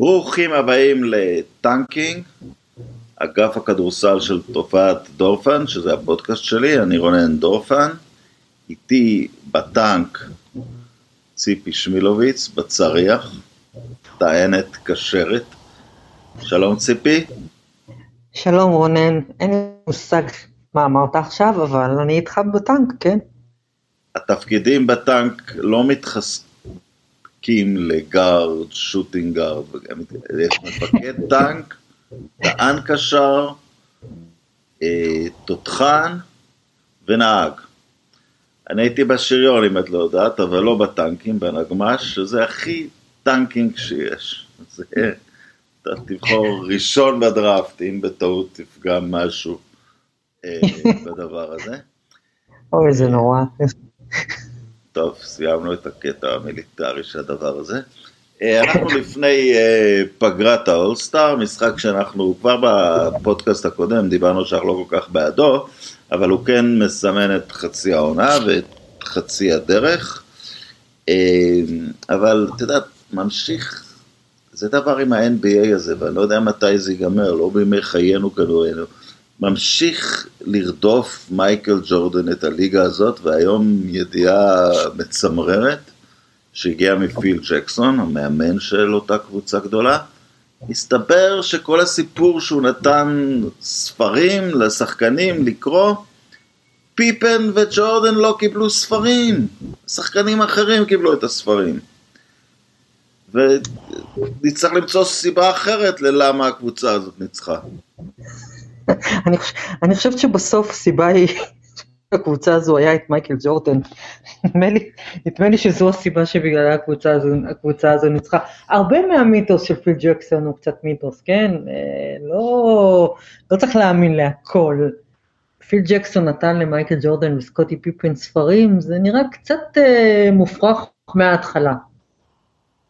ברוכים הבאים לטנקינג, אגף הכדורסל של תופעת דורפן, שזה הפודקאסט שלי, אני רונן דורפן, איתי בטנק ציפי שמילוביץ, בצריח, טענת קשרת. שלום ציפי. שלום רונן, אין לי מושג מה אמרת עכשיו, אבל אני איתך בטנק, כן? התפקידים בטנק לא מתחזקים ל guard, shooting guard, יש מפקד טנק, טען קשר, אה, תותחן ונהג. אני הייתי בשריון אם את לא יודעת, אבל לא בטנקים, בנגמ"ש, שזה הכי tanking שיש. זה, אתה תבחר ראשון בדראפט, אם בטעות תפגע משהו אה, בדבר הזה. אוי, זה נורא. טוב, סיימנו את הקטע המיליטרי של הדבר הזה. אה, אנחנו לפני אה, פגרת האולסטאר, משחק שאנחנו כבר בפודקאסט הקודם דיברנו שאנחנו לא כל כך בעדו, אבל הוא כן מסמן את חצי העונה ואת חצי הדרך. אבל את יודעת, ממשיך, זה דבר עם ה-NBA הזה, ואני לא יודע מתי זה ייגמר, לא בימי חיינו כדורנו. ממשיך לרדוף מייקל ג'ורדן את הליגה הזאת, והיום ידיעה מצמררת שהגיעה מפיל ג'קסון, המאמן של אותה קבוצה גדולה. מסתבר שכל הסיפור שהוא נתן ספרים לשחקנים לקרוא, פיפן וג'ורדן לא קיבלו ספרים, שחקנים אחרים קיבלו את הספרים. ונצטרך למצוא סיבה אחרת ללמה הקבוצה הזאת ניצחה. אני, חוש... אני חושבת שבסוף הסיבה היא הקבוצה הזו היה את מייקל ג'ורדן. נדמה לי, נדמה לי שזו הסיבה שבגללה הקבוצה הזו, הקבוצה הזו ניצחה. הרבה מהמיתוס של פיל ג'קסון הוא קצת מיתוס, כן? אה, לא, לא צריך להאמין להכל. פיל ג'קסון נתן למייקל ג'ורדן וסקוטי פיפין ספרים, זה נראה קצת אה, מופרך מההתחלה.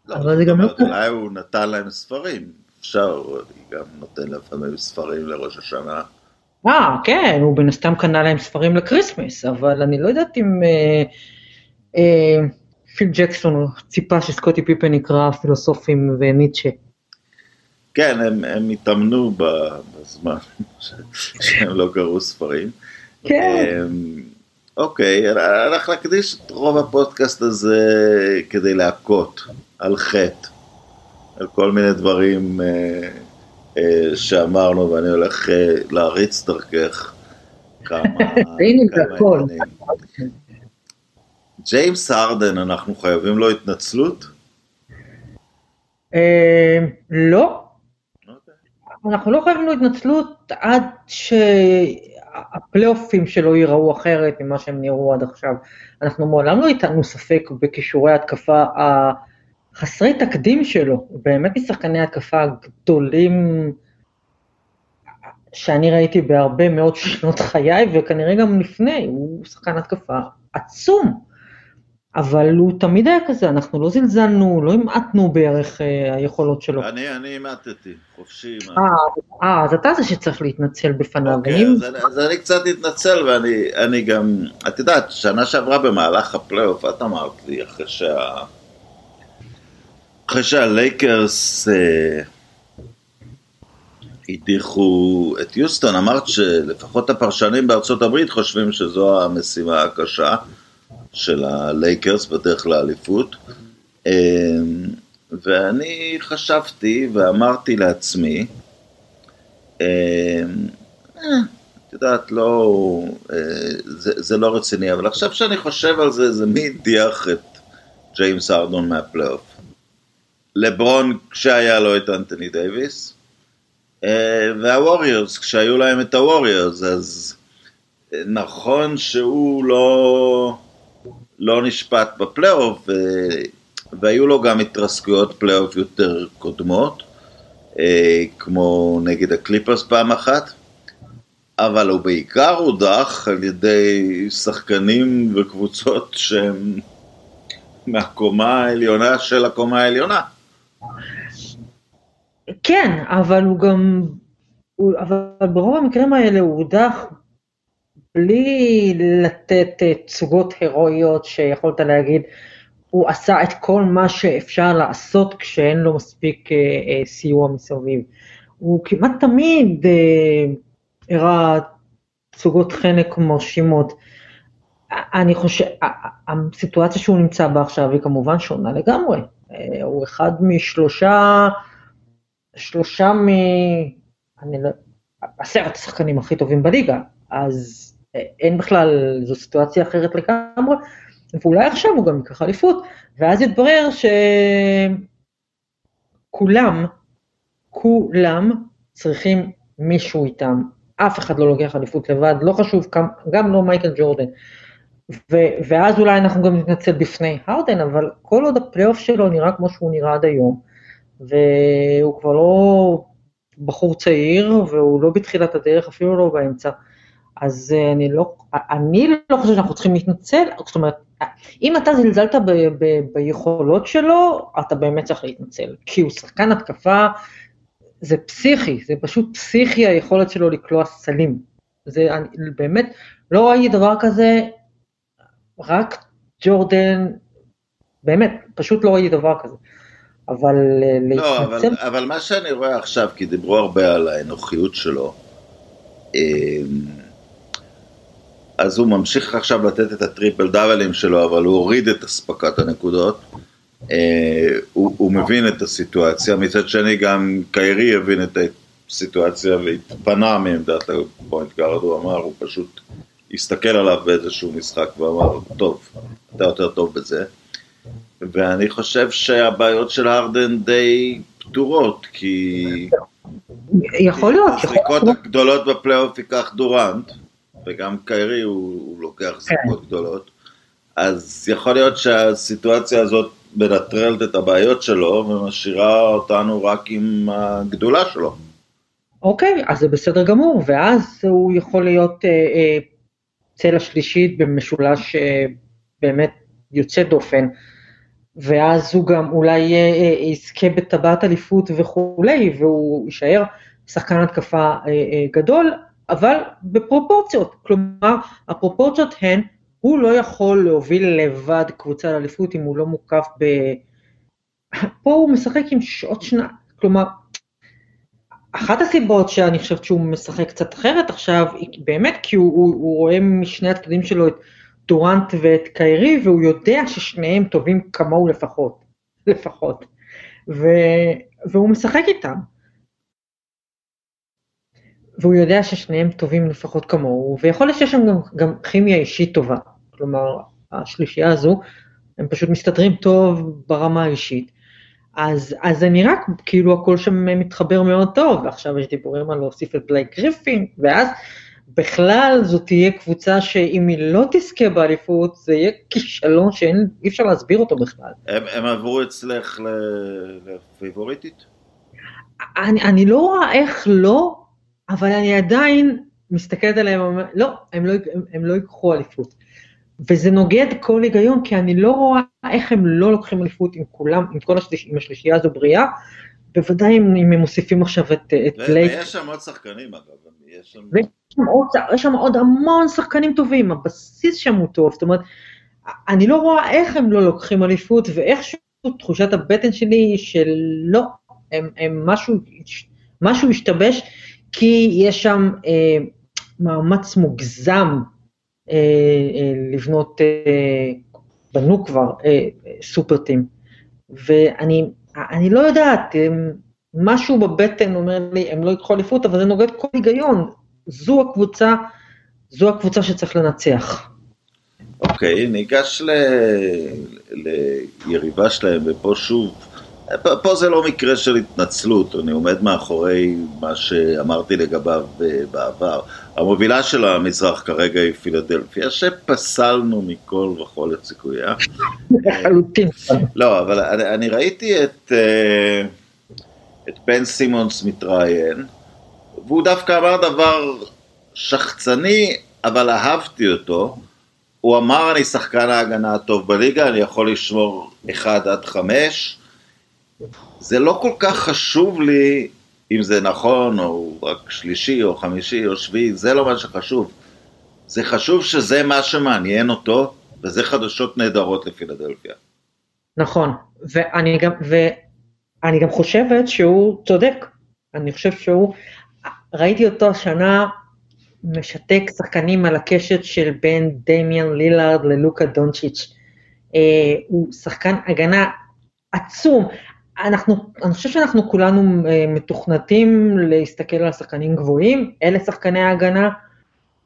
לא, אבל זה גם לא... אולי הוא נתן להם ספרים, אפשר, אני גם נותן לפעמים ספרים לראש השנה. אה, כן, הוא מן הסתם קנה להם ספרים ל Christmas, אבל אני לא יודעת אם אה, אה, פיל ג'קסון ציפה שסקוטי פיפן יקרא פילוסופים וניטשה. כן, הם, הם התאמנו בזמן שהם לא קראו ספרים. כן. אמ, אוקיי, אנחנו נקדיש את רוב הפודקאסט הזה כדי להכות על חטא, על כל מיני דברים אה, אה, שאמרנו, ואני הולך אה, להריץ דרכך כמה, עניינים. ג'יימס הרדן, אנחנו חייבים לו התנצלות? לא. אנחנו לא חייבים לו התנצלות עד שהפלייאופים שלו ייראו אחרת ממה שהם נראו עד עכשיו. אנחנו מעולם לא איתנו ספק בכישורי ההתקפה חסרי תקדים שלו, באמת משחקני התקפה גדולים שאני ראיתי בהרבה מאוד שנות חיי, וכנראה גם לפני, הוא שחקן התקפה עצום. אבל הוא תמיד היה כזה, אנחנו לא זלזלנו, לא המעטנו בערך אה, היכולות שלו. אני, אני המעטתי, חופשי. אה, אה, אז אתה זה שצריך להתנצל בפניו. אוקיי, אז, אני, אז אני קצת אתנצל, ואני אני גם, את יודעת, שנה שעברה במהלך הפלייאוף, את אמרת לי, אחרי שה... אחרי שהלייקרס אה, הדיחו את יוסטון, אמרת שלפחות הפרשנים בארצות הברית חושבים שזו המשימה הקשה של הלייקרס בדרך לאליפות. אה, ואני חשבתי ואמרתי לעצמי, אה, את יודעת, לא, זה, זה לא רציני, אבל עכשיו שאני חושב על זה, זה מי הדיח את ג'יימס הארדן מהפלייאוף. לברון כשהיה לו את אנטוני דייוויס, אה, והווריורס כשהיו להם את הווריורס, אז אה, נכון שהוא לא, לא נשפט בפלייאוף, והיו לו גם התרסקויות פלייאוף יותר קודמות, אה, כמו נגד הקליפרס פעם אחת, אבל הוא בעיקר הודח על ידי שחקנים וקבוצות שהם מהקומה העליונה של הקומה העליונה. כן, אבל הוא גם, אבל ברוב המקרים האלה הוא הודח בלי לתת תצוגות הירואיות שיכולת להגיד, הוא עשה את כל מה שאפשר לעשות כשאין לו מספיק אה, אה, סיוע מסביב. הוא כמעט תמיד אה, הראה תצוגות חנק מרשימות. אני חושב, הסיטואציה שהוא נמצא בה עכשיו היא כמובן שונה לגמרי. אה, הוא אחד משלושה, שלושה מ... אני לא... עשרת השחקנים הכי טובים בליגה, אז אה, אין בכלל, זו סיטואציה אחרת לגמרי, ואולי עכשיו הוא גם ייקח אליפות, ואז יתברר שכולם, כולם צריכים מישהו איתם, אף אחד לא לוקח אליפות לבד, לא חשוב, גם לא מייקל ג'ורדן. ו- ואז אולי אנחנו גם נתנצל בפני הרדן, אבל כל עוד הפלייאוף שלו נראה כמו שהוא נראה עד היום, והוא כבר לא בחור צעיר, והוא לא בתחילת הדרך, אפילו לא באמצע, אז אה, אני לא, אני לא חושבת שאנחנו צריכים להתנצל, זאת אומרת, אם אתה זלזלת ב, ב, ביכולות שלו, אתה באמת צריך להתנצל, כי הוא שחקן התקפה, זה פסיכי, זה פשוט פסיכי היכולת שלו לקלוע סלים. זה אני, באמת, לא ראיתי דבר כזה, רק ג'ורדן, באמת, פשוט לא ראיתי דבר כזה. אבל אה, לא, להתנצל... אבל, אבל מה שאני רואה עכשיו, כי דיברו הרבה על האנוכיות שלו, אמ, אז הוא ממשיך עכשיו לתת את הטריפל דאבלים שלו, אבל הוא הוריד את אספקת הנקודות. אה, הוא, הוא מבין את הסיטואציה, מצד שני גם קיירי הבין את הסיטואציה והתפנה מעמדת ה point guard, הוא אמר, הוא פשוט הסתכל עליו באיזשהו משחק ואמר, טוב, אתה יותר טוב בזה. ואני חושב שהבעיות של הרדן די פתורות, כי... יכול להיות. הזריקות הגדולות בפלייאוף ייקח דורנט. וגם קיירי הוא, הוא לוקח סיפות כן. גדולות, אז יכול להיות שהסיטואציה הזאת מנטרלת את הבעיות שלו ומשאירה אותנו רק עם הגדולה שלו. אוקיי, אז זה בסדר גמור, ואז הוא יכול להיות אה, אה, צלע שלישית במשולש אה, באמת יוצא דופן, ואז הוא גם אולי אה, אה, יזכה בטבעת אליפות וכולי, והוא יישאר שחקן התקפה גדול, אבל בפרופורציות, כלומר הפרופורציות הן, הוא לא יכול להוביל לבד קבוצה לאליפות אם הוא לא מוקף ב... פה הוא משחק עם שעות שנה, כלומר, אחת הסיבות שאני חושבת שהוא משחק קצת אחרת עכשיו, היא באמת כי הוא, הוא, הוא רואה משני הצדדים שלו את דורנט ואת קיירי, והוא יודע ששניהם טובים כמוהו לפחות, לפחות, ו, והוא משחק איתם. והוא יודע ששניהם טובים לפחות כמוהו, ויכול להיות שיש שם גם, גם כימיה אישית טובה. כלומר, השלישייה הזו, הם פשוט מסתדרים טוב ברמה האישית. אז, אז זה נראה כאילו הכל שם מתחבר מאוד טוב, ועכשיו יש דיבורים על להוסיף את בלייק גריפין, ואז בכלל זו תהיה קבוצה שאם היא לא תזכה באליפות, זה יהיה כישלון שאי אפשר להסביר אותו בכלל. הם, הם עברו אצלך לפייבוריטית? אני, אני לא רואה איך לא, אבל אני עדיין מסתכלת עליהם לא, הם לא, הם, הם לא ייקחו אליפות. וזה נוגד כל היגיון, כי אני לא רואה איך הם לא לוקחים אליפות עם כולם, עם כל השליש, עם השלישייה הזו בריאה, בוודאי אם הם מוסיפים עכשיו את, את בלייק. ויש שם עוד שחקנים אגב, יש שם... ויש שם, עוד, יש שם עוד המון שחקנים טובים, הבסיס שם הוא טוב, זאת אומרת, אני לא רואה איך הם לא לוקחים אליפות, ואיכשהו תחושת הבטן שלי היא שלא, הם, הם משהו, משהו השתבש, כי יש שם אה, מאמץ מוגזם לבנות, אה, בנו כבר אה, סופר טים. ואני אני לא יודעת, משהו בבטן אומר לי, הם לא יקחו אליפות, אבל זה נוגד כל היגיון. זו הקבוצה, זו הקבוצה שצריך לנצח. אוקיי, okay, ניגש ל... ליריבה שלהם, ופה שוב, פה זה לא מקרה של התנצלות, אני עומד מאחורי מה שאמרתי לגביו בעבר. המובילה של המזרח כרגע היא פילדלפיה, שפסלנו מכל וכול את סיכויה. לחלוטין. לא, אבל אני, אני ראיתי את, אה, את בן סימונס מתראיין, והוא דווקא אמר דבר שחצני, אבל אהבתי אותו. הוא אמר, אני שחקן ההגנה הטוב בליגה, אני יכול לשמור 1 עד 5. זה לא כל כך חשוב לי אם זה נכון, או רק שלישי, או חמישי, או שביעי, זה לא מה שחשוב. זה חשוב שזה מה שמעניין אותו, וזה חדשות נהדרות לפילדלפיה. נכון, ואני גם, ואני גם חושבת שהוא צודק, אני חושב שהוא, ראיתי אותו השנה משתק שחקנים על הקשת של בין דמיאן לילארד ללוקה דונצ'יץ'. אה, הוא שחקן הגנה עצום. אנחנו, אני חושב שאנחנו כולנו אה, מתוכנתים להסתכל על שחקנים גבוהים, אלה שחקני ההגנה,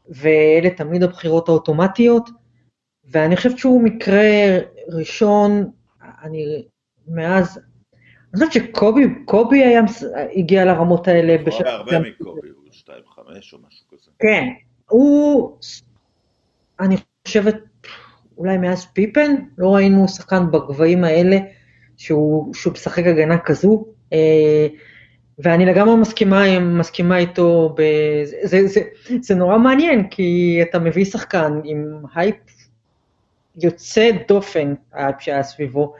ואלה תמיד הבחירות האוטומטיות, ואני חושבת שהוא מקרה ראשון, אני מאז, אני חושבת שקובי, קובי היה, הגיע לרמות האלה. בשביל... הרבה מקובי, הוא 2.5 או משהו כזה. כן, הוא, אני חושבת, אולי מאז פיפן, לא ראינו שחקן בגבהים האלה שהוא, שהוא משחק הגנה כזו, אה, ואני לגמרי מסכימה, מסכימה איתו, בזה, זה, זה, זה נורא מעניין, כי אתה מביא שחקן עם הייפ יוצא דופן, הייפ שהיה סביבו,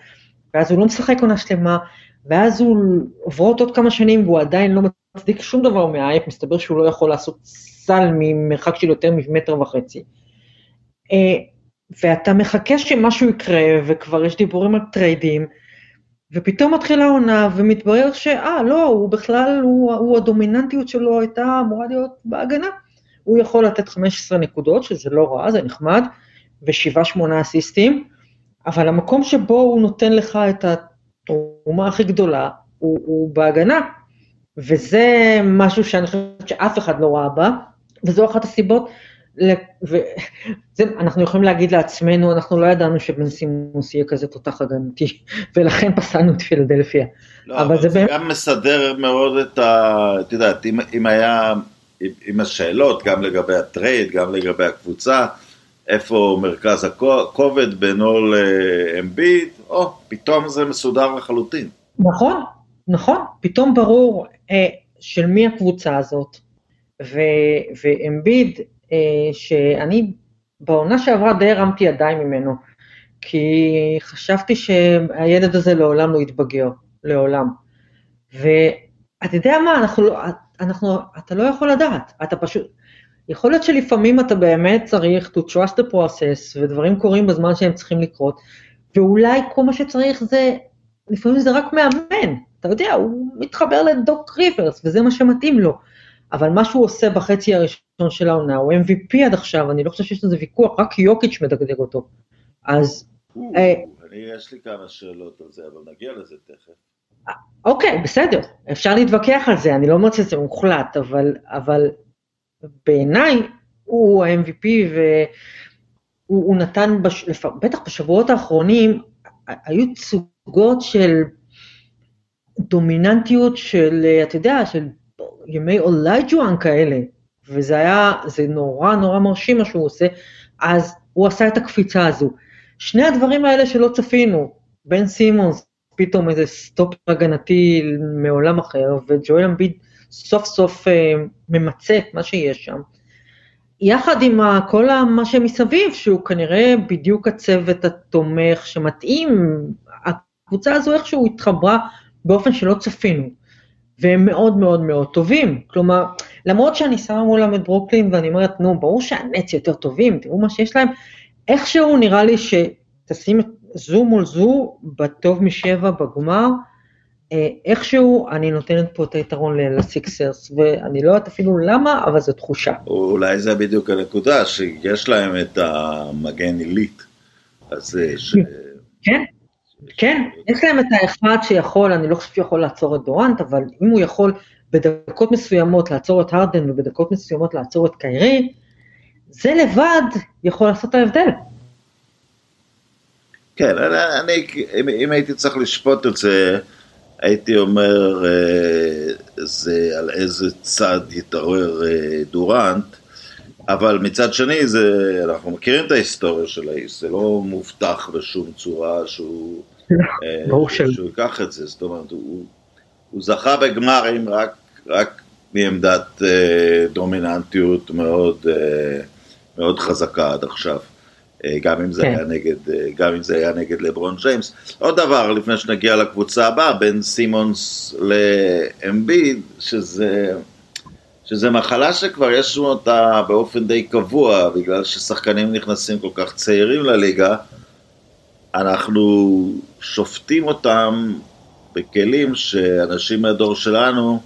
ואז הוא לא משחק עונה שלמה, ואז הוא עוברות עוד כמה שנים והוא עדיין לא מצדיק שום דבר מהאייפ, מסתבר שהוא לא יכול לעשות סל ממרחק של יותר ממטר וחצי. אה, ואתה מחכה שמשהו יקרה, וכבר יש דיבורים על טריידים, ופתאום מתחילה העונה, ומתברר שאה, לא, הוא בכלל, הוא, הוא הדומיננטיות שלו הייתה אמורה להיות בהגנה. הוא יכול לתת 15 נקודות, שזה לא רע, זה נחמד, ושבעה שמונה אסיסטים, אבל המקום שבו הוא נותן לך את התרומה הכי גדולה, הוא, הוא בהגנה. וזה משהו שאני חושבת שאף אחד לא ראה בה, וזו אחת הסיבות, ואנחנו יכולים להגיד לעצמנו, אנחנו לא ידענו שבן סימוס יהיה כזה תותח הגנתי, ולכן פסלנו את פילדלפיה. לא, אבל זה, זה באמת... גם מסדר מאוד את ה... את יודעת, אם, אם היה, עם השאלות, גם לגבי הטרייד, גם לגבי הקבוצה, איפה מרכז הכובד בינו לאמביט, או, פתאום זה מסודר לחלוטין. נכון, נכון, פתאום ברור אה, של מי הקבוצה הזאת, ואמביד, שאני בעונה שעברה די הרמתי ידיים ממנו, כי חשבתי שהילד הזה לעולם לא יתבגר, לעולם. ואתה יודע מה, אנחנו לא, אנחנו, אתה לא יכול לדעת, אתה פשוט, יכול להיות שלפעמים אתה באמת צריך to trust the process, ודברים קורים בזמן שהם צריכים לקרות, ואולי כל מה שצריך זה, לפעמים זה רק מאמן, אתה יודע, הוא מתחבר לדוק ריברס, וזה מה שמתאים לו. אבל מה שהוא עושה בחצי הראשון של העונה, הוא MVP עד עכשיו, אני לא חושב שיש לזה ויכוח, רק יוקיץ' מדגדג אותו. אז... אה, יש לי כמה שאלות על זה, אבל נגיע לזה תכף. אוקיי, בסדר, אפשר להתווכח על זה, אני לא אומרת שזה מוחלט, אבל, אבל בעיניי הוא ה-MVP והוא נתן, בש, בטח בשבועות האחרונים, היו צוגות של דומיננטיות של, אתה יודע, של ימי אולייג'ואן כאלה, וזה היה, זה נורא נורא מרשים מה שהוא עושה, אז הוא עשה את הקפיצה הזו. שני הדברים האלה שלא צפינו, בן סימונס, פתאום איזה stop הגנתי מעולם אחר, וג'ואל אמביד סוף סוף אה, ממצה את מה שיש שם. יחד עם כל מה שמסביב, שהוא כנראה בדיוק הצוות התומך שמתאים, הקבוצה הזו איכשהו התחברה באופן שלא צפינו. והם מאוד מאוד מאוד טובים. כלומר, למרות שאני שמה מולם את ברוקלין ואני אומרת, נו, ברור שהנץ יותר טובים, תראו מה שיש להם, איכשהו נראה לי שתשים את זו מול זו, בטוב משבע בגמר, אה, איכשהו אני נותנת פה את היתרון לסיקסרס, ואני לא יודעת אפילו למה, אבל זו תחושה. אולי זה בדיוק הנקודה, שיש להם את המגן עילית. הזה, ש... כן, כן, יש להם את האחד שיכול, אני לא חושב שהוא יכול לעצור את דורנט, אבל אם הוא יכול בדקות מסוימות לעצור את הרדן ובדקות מסוימות לעצור את קיירי, זה לבד יכול לעשות את ההבדל. כן, אני, אם, אם הייתי צריך לשפוט את זה, הייתי אומר, אה, זה על איזה צד יתעורר אה, דורנט, אבל מצד שני, זה, אנחנו מכירים את ההיסטוריה של האיש, זה לא מובטח בשום צורה שהוא, אה, ברור של... שהוא ייקח את זה, זאת אומרת, הוא, הוא זכה בגמרים רק, רק מעמדת אה, דומיננטיות מאוד, אה, מאוד חזקה עד עכשיו. אה, גם אם זה כן. היה נגד, גם אם זה היה נגד לברון ג'יימס. עוד דבר, לפני שנגיע לקבוצה הבאה, בין סימונס לאמביד, שזה... שזה מחלה שכבר יש לנו אותה באופן די קבוע, בגלל ששחקנים נכנסים כל כך צעירים לליגה, אנחנו שופטים אותם בכלים שאנשים מהדור שלנו,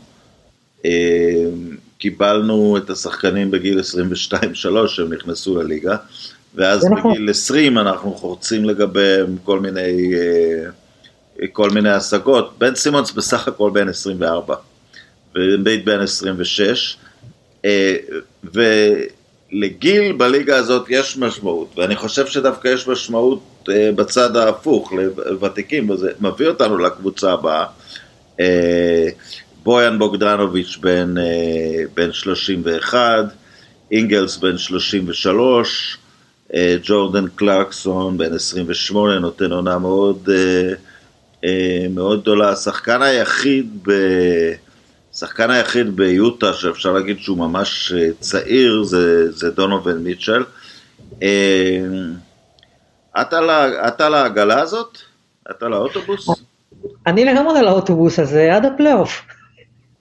קיבלנו את השחקנים בגיל 22-3 שהם נכנסו לליגה, ואז נכון. בגיל 20 אנחנו חורצים לגביהם כל מיני, אה, כל מיני השגות. בן סימונס בסך הכל בן 24, ובית בן 26, אה, ולגיל בליגה הזאת יש משמעות, ואני חושב שדווקא יש משמעות אה, בצד ההפוך, לוותיקים, וזה מביא אותנו לקבוצה הבאה. אה, בויאן בוגדנוביץ' בן, אה, בן 31, אינגלס בן 33, ג'ורדן קלרקסון בן 28, נותן עונה מאוד, מאוד גדולה. השחקן היחיד ב... השחקן היחיד ביוטה שאפשר להגיד שהוא ממש צעיר זה, זה דונובין מיטשל. את על העגלה הזאת? את על האוטובוס? אני לגמרי על האוטובוס הזה עד הפלייאוף.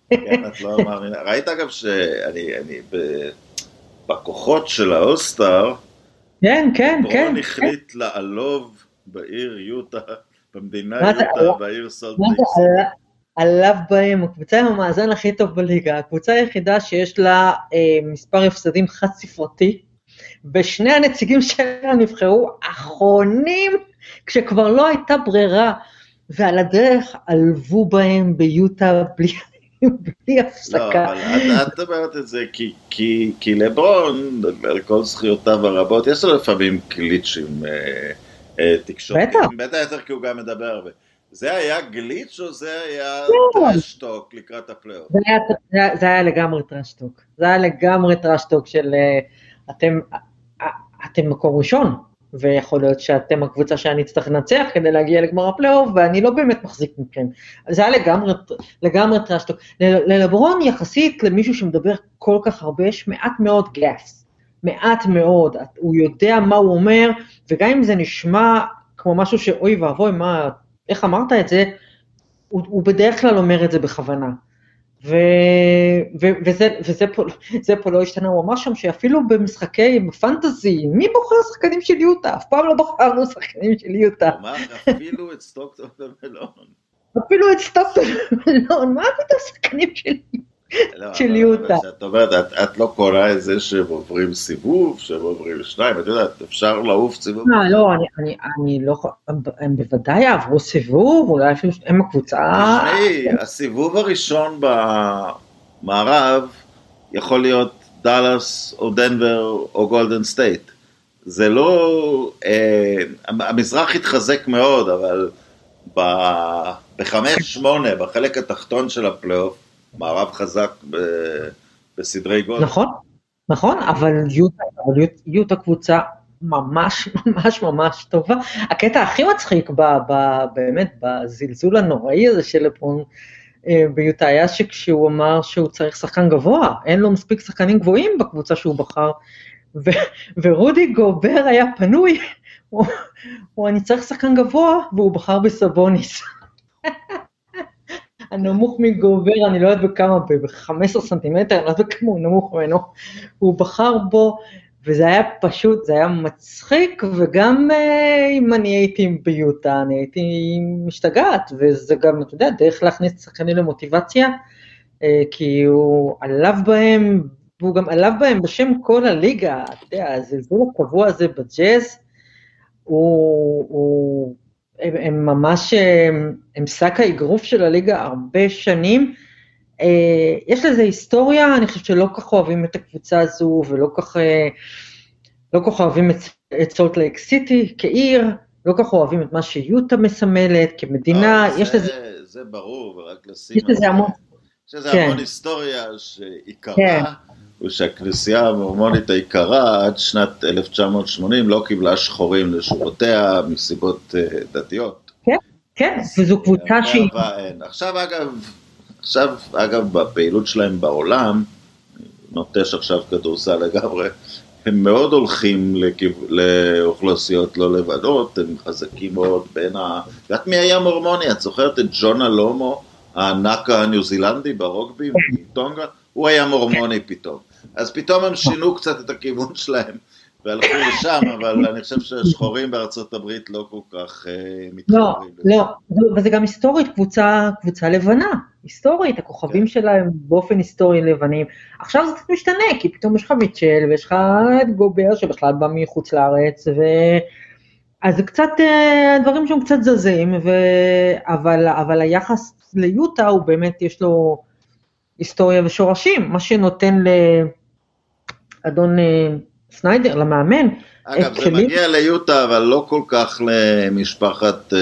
כן, את לא מאמינה. ראית אגב שאני אני בכוחות של האולסטאר, כן, כן, כן. לברון החליט לעלוב בעיר יוטה, במדינה יוטה, בעיר סולט עליו בהם, הקבוצה עם המאזן הכי טוב בליגה, הקבוצה היחידה שיש לה אה, מספר הפסדים חד ספרתי, ושני הנציגים שלה נבחרו אחרונים, כשכבר לא הייתה ברירה, ועל הדרך עלבו בהם ביוטה בלי, בלי הפסקה. לא, אבל את, אומרת את זה כי, כי, כי לברון, על כל זכויותיו הרבות, יש לו לפעמים גליצ'ים אה, אה, תקשורתיים. בטח. בטח יותר כי הוא גם מדבר הרבה. זה היה glitch או זה היה לא. trash talk לקראת הפלייאוף? זה, זה, זה היה לגמרי trash talk. זה היה לגמרי trash talk של אה, אתם אתם מקום ראשון, ויכול להיות שאתם הקבוצה שאני אצטרך לנצח כדי להגיע לגמר הפלייאוף, ואני לא באמת מחזיק מכם. זה היה לגמרי, לגמרי trash talk. ללברון יחסית למישהו שמדבר כל כך הרבה, יש מעט מאוד gaffes. מעט מאוד, הוא יודע מה הוא אומר, וגם אם זה נשמע כמו משהו שאוי ואבוי, מה, איך אמרת את זה, הוא, הוא בדרך כלל אומר את זה בכוונה. ו, ו, וזה, וזה פה, פה לא השתנה, הוא אמר שם שאפילו במשחקי פנטזי, מי בוחר שחקנים של יוטה? אף פעם לא בחרנו שחקנים של יוטה. הוא אמר אפילו את סטוקטון ומלון. אפילו את סטוקטון ומלון, מה פתאום שחקנים של יוטה? לא, של יוטה. את אומרת, את, את לא קוראה את זה שהם עוברים סיבוב, שהם עוברים שניים, את יודעת, אפשר לעוף סיבוב. לא, לא, אני, אני, אני לא, הם בוודאי יעברו סיבוב, אולי אפילו הם הקבוצה... תשמעי, הסיבוב הראשון במערב יכול להיות דאלאס או דנבר או גולדן סטייט. זה לא, אה, המזרח התחזק מאוד, אבל בחמש שמונה, בחלק התחתון של הפלייאוף, מערב חזק ב, בסדרי גודל. נכון, נכון, אבל יוטה, אבל יוטה קבוצה ממש ממש ממש טובה. הקטע הכי מצחיק ב, ב, באמת בזלזול הנוראי הזה של לפון אה, ביוטה היה שכשהוא אמר שהוא צריך שחקן גבוה, אין לו מספיק שחקנים גבוהים בקבוצה שהוא בחר, ו, ורודי גובר היה פנוי, הוא, הוא אני צריך שחקן גבוה, והוא בחר בסבוניס. הנמוך מגובר, אני לא יודעת בכמה, ב-15 סנטימטר, אני לא יודעת בכמה הוא נמוך ממנו, הוא בחר בו, וזה היה פשוט, זה היה מצחיק, וגם אה, אם אני הייתי ביוטה, אני הייתי משתגעת, וזה גם, אתה יודע, דרך להכניס את השחקנים למוטיבציה, אה, כי הוא עליו בהם, והוא גם עליו בהם בשם כל הליגה, אתה יודע, הזלזול הקבוע הזה בג'אז, הוא, הוא הם, הם ממש, הם, הם שק האגרוף של הליגה הרבה שנים. אה, יש לזה היסטוריה, אני חושבת שלא כך אוהבים את הקבוצה הזו, ולא כך, אה, לא כך אוהבים את, את סולט לייק סיטי כעיר, לא כך אוהבים את מה שיוטה מסמלת כמדינה, יש לזה... זה ברור, ורק לשים... יש לזה המון... יש לזה כן. המון היסטוריה שעיקרה... כן. הוא שהכנסייה המורמונית היקרה עד שנת 1980 לא קיבלה שחורים לשורותיה מסיבות uh, דתיות. כן, כן, וזו קבוצה שהיא... עכשיו אגב, עכשיו אגב בפעילות שלהם בעולם, נוטש עכשיו כדורסל לגמרי, הם מאוד הולכים לכיו... לאוכלוסיות לא לבדות, הם חזקים מאוד בין ה... את יודעת מי היה מורמוני? את זוכרת את ג'ונה לומו, הענק הניו זילנדי ברוגבי, מטונגה? הוא היה מורמוני פתאום. אז פתאום הם שינו קצת את הכיוון שלהם, והלכו לשם, אבל אני חושב שהשחורים בארצות הברית לא כל כך uh, מתחברים. לא, לא, וזה גם היסטורית קבוצה, קבוצה לבנה, היסטורית, הכוכבים כן. שלהם באופן היסטורי לבנים. עכשיו זה קצת משתנה, כי פתאום יש לך מיטשל, ויש לך את גובר שבכלל בא מחוץ לארץ, ו... אז זה קצת, אה, הדברים שם קצת זזים, ו... אבל, אבל היחס ליוטה הוא באמת, יש לו היסטוריה ושורשים, מה שנותן לאדון אה, סניידר, למאמן, אגב, זה כלים... מגיע ליוטה, אבל לא כל כך למשפחת uh,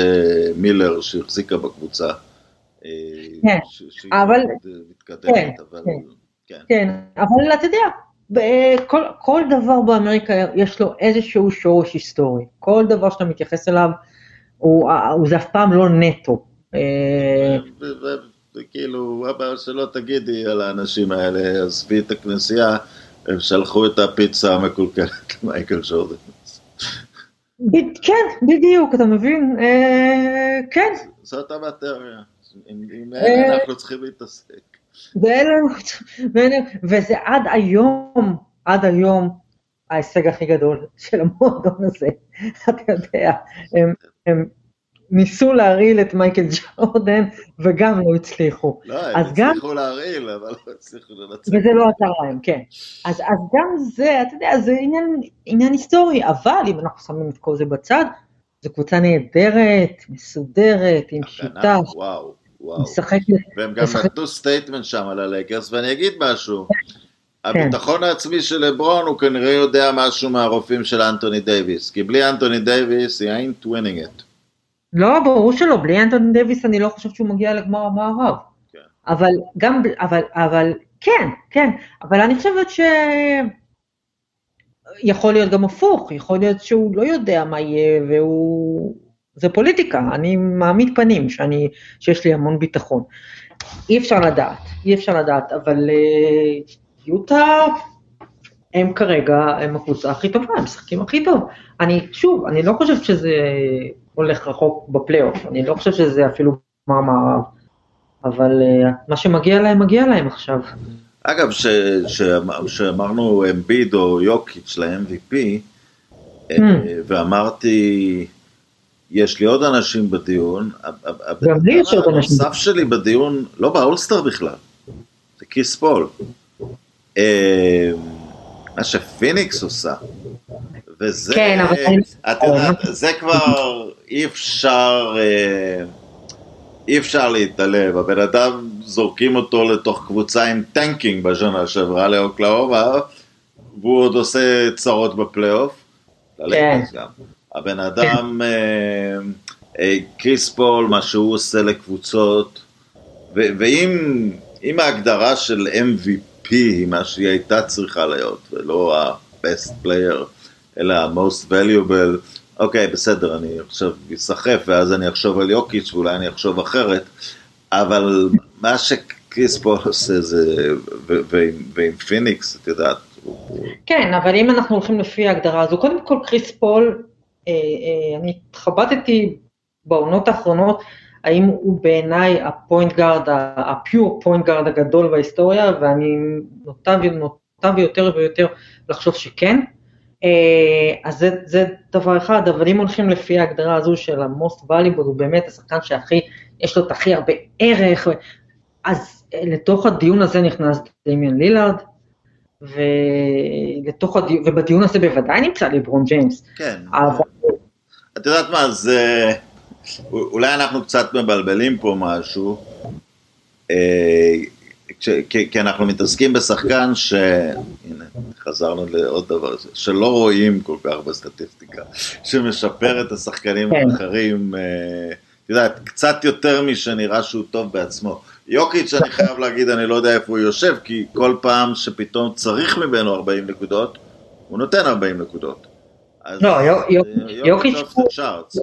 מילר שהחזיקה בקבוצה. כן, אבל... מתקדמת, כן, אבל... כן, כן. כן, אבל אתה יודע, כל, כל דבר באמריקה יש לו איזשהו שורש היסטורי. כל דבר שאתה מתייחס אליו, הוא, הוא זה אף פעם לא נטו. וכאילו, אבא שלא תגידי על האנשים האלה, עזבי את הכנסייה, הם שלחו את הפיצה המקולקלת למייקל ג'ורדן. כן, בדיוק, אתה מבין? אה, כן. זאת המטריה, עם אלה אנחנו צריכים להתעסק. וזה עד היום, עד היום, ההישג הכי גדול של המועדון הזה, אתה יודע, ניסו להרעיל את מייקל ג'ורדן וגם לא הצליחו. לא, הם הצליחו גם... להרעיל, אבל לא הצליחו לנצח. וזה לא עזר להם, כן. אז, אז גם זה, אתה יודע, זה עניין, עניין היסטורי, אבל אם אנחנו שמים את כל זה בצד, זו קבוצה נהדרת, מסודרת, עם שיטה. וואו. וואו. והם גם נתנו statement שם על הלייקרס, ואני אגיד משהו. כן. הביטחון העצמי של לברון הוא כנראה יודע משהו מהרופאים של אנטוני דייוויס, כי בלי אנטוני דייוויס, he ain't winning it. לא, ברור שלא, בלי אנטוני דייוויס אני לא חושב שהוא מגיע לגמר המערב. כן. אבל גם, אבל, אבל, כן, כן, אבל אני חושבת ש... יכול להיות גם הפוך, יכול להיות שהוא לא יודע מה יהיה והוא זה פוליטיקה, אני מעמיד פנים שאני, שיש לי המון ביטחון. אי אפשר לדעת, אי אפשר לדעת, אבל uh, יוטה הם כרגע, הם הקבוצה הכי טובה, הם משחקים הכי טוב. אני, שוב, אני לא חושבת שזה הולך רחוק בפלייאוף, אני לא חושבת שזה אפילו גמר מערב, אבל uh, מה שמגיע להם, מגיע להם עכשיו. אגב, כשאמרנו אמביד או יוקיץ' ל-MVP, mm. ואמרתי, יש לי עוד אנשים בדיון. גם לי יש עוד אנשים. הנוסף שלי בדיון, לא באולסטאר בכלל, זה כריס פול. אה, מה שפיניקס עושה. וזה, כן, אבל... את יודעת, זה כבר אי אפשר, אה, אי אפשר להתעלם. הבן אדם, זורקים אותו לתוך קבוצה עם tanking בשנה שעברה לאוקלהומה, והוא עוד עושה צרות בפלייאוף. כן. הבן אדם, אה, אה, כריס פול, מה שהוא עושה לקבוצות, ואם ההגדרה של MVP היא מה שהיא הייתה צריכה להיות, ולא ה-best player, אלא ה-most valuable, אוקיי, בסדר, אני עכשיו אסחף, ואז אני אחשוב על יוקיץ', ואולי אני אחשוב אחרת, אבל מה שכריס פול עושה זה, ועם פיניקס, את יודעת. כן, אבל אם אנחנו הולכים לפי ההגדרה הזו, קודם כל כריס פול אה, אה, אני התחבטתי בעונות האחרונות, האם הוא בעיניי ה point guard, ה pure point guard הגדול בהיסטוריה, ואני נוטה, נוטה ויותר ויותר לחשוב שכן. אה, אז זה, זה דבר אחד, אבל אם הולכים לפי ההגדרה הזו של ה-most valuable, הוא באמת השחקן שהכי, יש לו את הכי הרבה ערך, אז לתוך הדיון הזה נכנס דמיאן לילארד, ולתוך הדיון, ובדיון הזה בוודאי נמצא לברון ג'יימס. כן. אבל... את יודעת מה, זה... אולי אנחנו קצת מבלבלים פה משהו, אה, כי אנחנו מתעסקים בשחקן ש... הנה, חזרנו לעוד דבר, שלא רואים כל כך בסטטיסטיקה, שמשפר את השחקנים כן. האחרים, אה, את יודעת, קצת יותר משנראה שהוא טוב בעצמו. יוקיץ', אני חייב להגיד, אני לא יודע איפה הוא יושב, כי כל פעם שפתאום צריך ממנו 40 נקודות, הוא נותן 40 נקודות. לא, יוקיץ' הוא...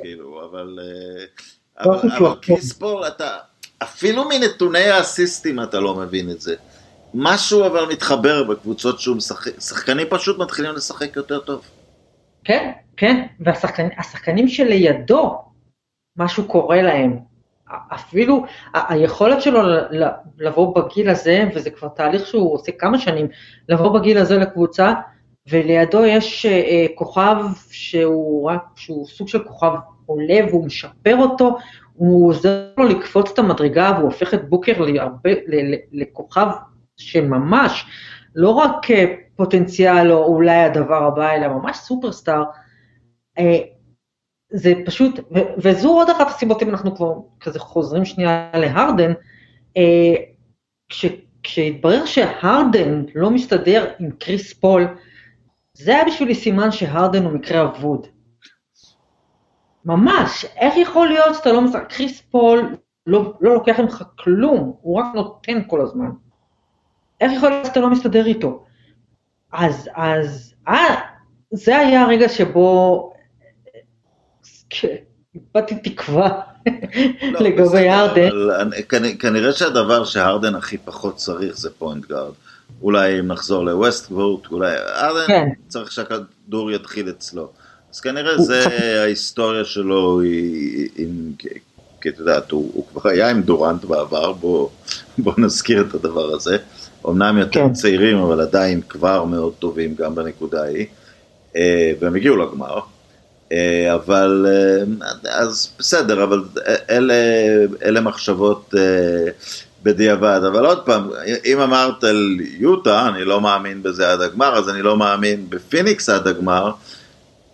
כאילו, אבל... אה, אבל קיספול, אתה... אפילו מנתוני האסיסטים אתה לא מבין את זה. משהו אבל מתחבר בקבוצות שהוא משחק, שחקנים פשוט מתחילים לשחק יותר טוב. כן, כן, והשחקנים שלידו, משהו קורה להם. אפילו היכולת שלו לבוא בגיל הזה, וזה כבר תהליך שהוא עושה כמה שנים, לבוא בגיל הזה לקבוצה, ולידו יש אה, כוכב שהוא רק, שהוא סוג של כוכב עולה והוא משפר אותו, הוא עוזר לו לקפוץ את המדרגה והוא הופך את בוקר להרבה, לכוכב שממש, לא רק אה, פוטנציאל או אולי הדבר הבא, אלא ממש סופרסטאר. אה, זה פשוט, וזו עוד אחת הסיבות אם אנחנו כבר כזה חוזרים שנייה להרדן, אה, כש, כשהתברר שהרדן לא מסתדר עם קריס פול, זה היה בשבילי סימן שהרדן הוא מקרה אבוד. ממש, איך יכול להיות שאתה לא מסתדר, קריס פול לא, לא לוקח ממך כלום, הוא רק נותן כל הזמן. איך יכול להיות שאתה לא מסתדר איתו? אז, אז, אה, זה היה הרגע שבו איבדתי תקווה לא, לגבי הרדן. כנראה שהדבר שהרדן הכי פחות צריך זה point guard. אולי אם נחזור לווסטברוק, אולי הרדן כן. צריך שהכדור יתחיל אצלו. אז כנראה זה ההיסטוריה שלו עם, כי את יודעת, הוא, הוא כבר היה עם דורנט בעבר, בוא, בוא נזכיר את הדבר הזה. אמנם יותר כן. צעירים, אבל עדיין כבר מאוד טובים גם בנקודה ההיא. אה, והם הגיעו לגמר. אה, אבל, אה, אז בסדר, אבל אלה, אלה מחשבות בדיעבד. אבל עוד פעם, אם אמרת על יוטה, אני לא מאמין בזה עד הגמר, אז אני לא מאמין בפיניקס עד הגמר.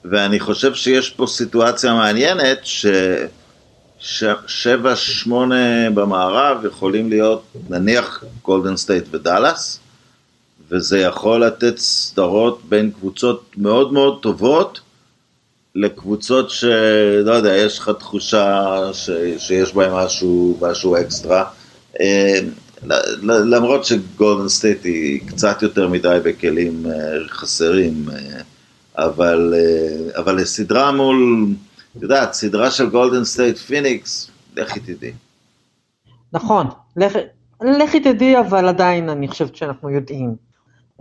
ואני חושב שיש פה סיטואציה מעניינת, ש... שבע, שמונה במערב יכולים להיות נניח גולדן סטייט ודאלאס, וזה יכול לתת סדרות בין קבוצות מאוד מאוד טובות לקבוצות שלא יודע, יש לך תחושה ש, שיש בהן משהו, משהו אקסטרה. אה, למרות שגולדן סטייט היא קצת יותר מדי בכלים אה, חסרים, אה, אבל, אבל לסדרה מול... את יודעת, סדרה של גולדן סטייט פיניקס, לכי תדעי. נכון, לכי תדעי, אבל עדיין אני חושבת שאנחנו יודעים.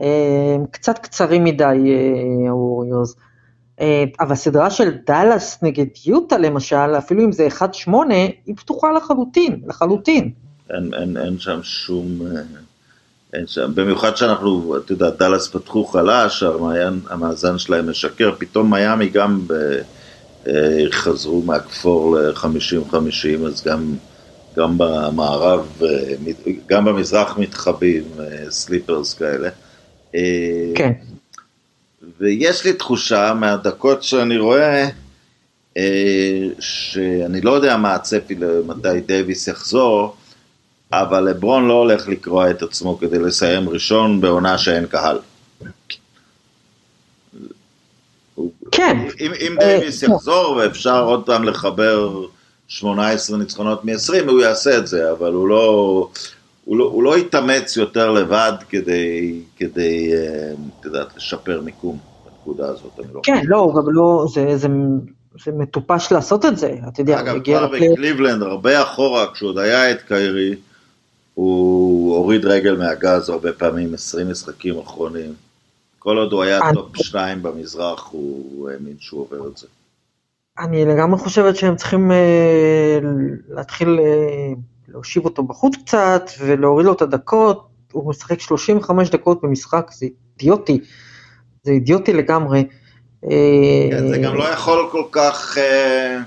אה, קצת קצרים מדי, האוריוז. אה, אה, אבל סדרה של דאלאס נגד יוטה למשל, אפילו אם זה 1-8, היא פתוחה לחלוטין, לחלוטין. אין, אין, אין שם שום... אין שם, במיוחד שאנחנו, את יודעת, דאלאס פתחו חלש, המאזן שלהם משקר, פתאום מיאמי גם ב... אה, חזרו מהכפור ל-50-50, אז גם, גם במערב, אה, גם במזרח מתחבאים סליפרס אה, כאלה. כן. ויש לי תחושה מהדקות שאני רואה, שאני לא יודע מה הצפי למתי דייוויס יחזור, אבל לברון לא הולך לקרוע את עצמו כדי לסיים ראשון בעונה שאין קהל. כן. אם, אם דייוויס אה, יחזור ואפשר עוד פעם לחבר 18 ניצחונות מ-20, הוא יעשה את זה, אבל הוא לא, הוא לא, הוא לא יתאמץ יותר לבד כדי, כדי, אה, את יודעת, לשפר מיקום בנקודה הזאת, לא כן, לא, גם לא, זה, זה, זה מטופש לעשות את זה, אתה יודע, אגב, כבר בקליבלנד, הרבה אחורה, כשהוא עוד היה את קיירי, הוא הוריד רגל מהגז הרבה פעמים, 20 משחקים אחרונים. כל עוד הוא היה top 2 במזרח, הוא האמין שהוא עובר את זה. אני לגמרי חושבת שהם צריכים אה, להתחיל אה, להושיב אותו בחוץ קצת ולהוריד לו את הדקות. הוא משחק 35 דקות במשחק, זה אידיוטי. זה אידיוטי לגמרי. אה, כן, זה גם לא יכול כל כך... אה,